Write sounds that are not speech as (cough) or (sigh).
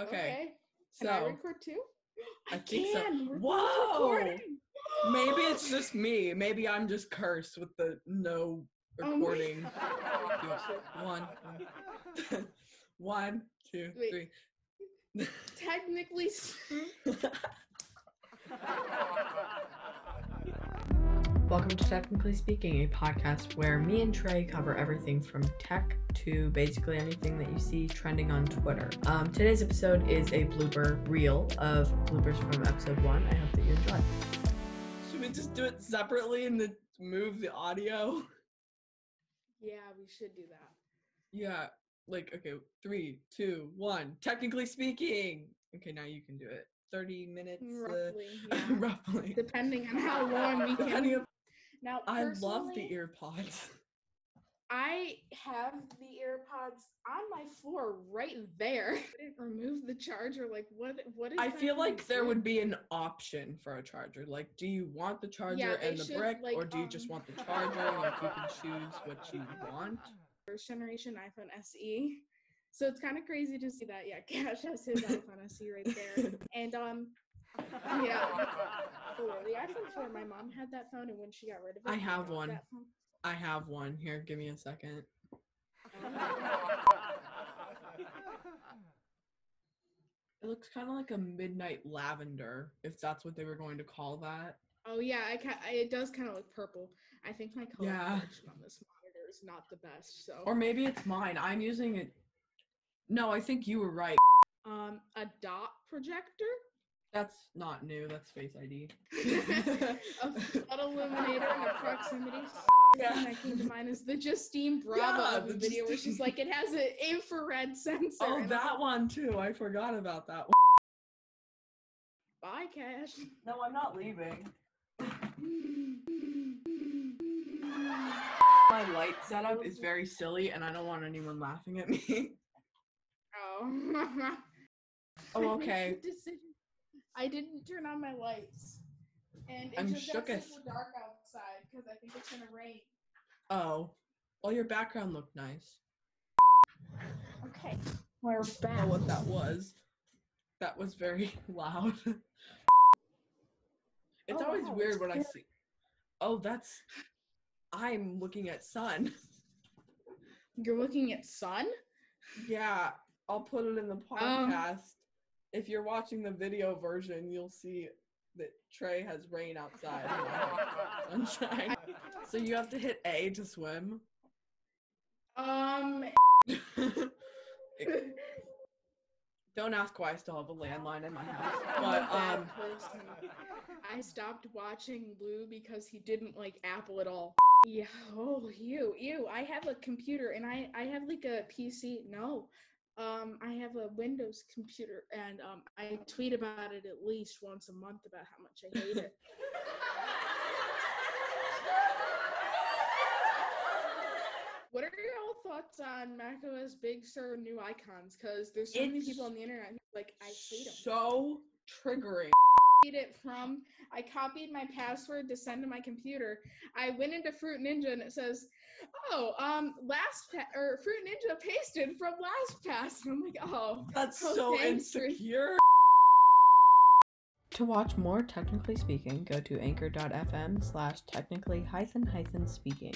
Okay. Can I So record too? I think can. We're Whoa! recording. maybe (gasps) it's just me. Maybe I'm just cursed with the no Oh recording. God. One, (laughs) one, two, Wait. three. Technically, (laughs) (laughs) Welcome to Technically Speaking, a podcast where me and Trey cover everything from tech to basically anything that you see trending on Twitter. Um, today's episode is a blooper reel of bloopers from episode one. I hope that you enjoy. Should we just do it separately and then move the audio? yeah, we should do that. Yeah. Like okay, three, two, one. Technically speaking. Okay, now you can do it. Thirty minutes. uh, Roughly, (laughs) yeah. roughly. Depending on how long we (laughs) can. Now, I love the personally, EarPods. (laughs) I have the AirPods on my floor right there. (laughs) I didn't remove the charger. Like, what? What is? I feel like there do? would be an option for a charger. Like, do you want the charger they and the should, brick, like, or do you just um, want the charger? Like, you can choose what you want. first generation iPhone SE. So it's kind of crazy to see that. Yeah, (laughs) Cash has his iPhone SE right there. And um, (laughs) yeah, for the iPhone 4, my mom had that phone, and when she got rid of it, I have one. I have one here. Give me a second. It looks kind of like a midnight lavender, if that's what they were going to call that. Oh yeah, I ca- I- it does kind of look purple. I think my color Yeah. on this monitor is not the best. So Or maybe it's mine. I'm using it. No, I think you were right. um, a dot projector, That's not new. That's Face ID. a flood illuminator, and a proximity. (laughs) Yeah. thing that came to mind is the Justine Bravo Yeah, the the video where she's like, it has an infrared sensor. Oh, and I'm that like, one too. I forgot about that one. Bye, Cash. No, I'm not leaving. (laughs) My light setup is very silly, and I don't want anyone laughing at me. oh. (laughs) Oh, I made okay. The decision. I didn't turn on my lights. And it I'm just got shooketh. super dark outside because I think it's gonna rain. Oh, well, your background looked nice. Okay, we're I don't know what that was. That was very (laughs) loud. it's Oh, always wow, weird it's when I see. Oh, that's. I'm looking at sun. You're looking at sun? Yeah, I'll put it in the Oh. podcast. If you're watching the video version, you'll see that Trey has rain outside. and (laughs) Sunshine. So you have to hit A to swim. Um, (laughs) Don't ask why I still have a landline in my house. (laughs) But um. I stopped watching Blue because he didn't like Apple at all. Yeah. Oh, you, you. I have a computer and I, I have like a PC. No, um, I have a Windows computer and um, I tweet about it at least once a month about how much I hate it. (laughs) What are your all thoughts on macOS Big Sur new icons? Because there's so many people on the internet who like I hate them. so triggering. Copied it from I copied my password to send to my computer. I went into Fruit Ninja and it says, "Oh, um, last pa- or Fruit Ninja pasted from LastPass." And I'm like, "Oh, That's Oh, so thanks for- insecure. To watch more Technically Speaking, go to anchor.fm slash technically hyphen hyphen speaking.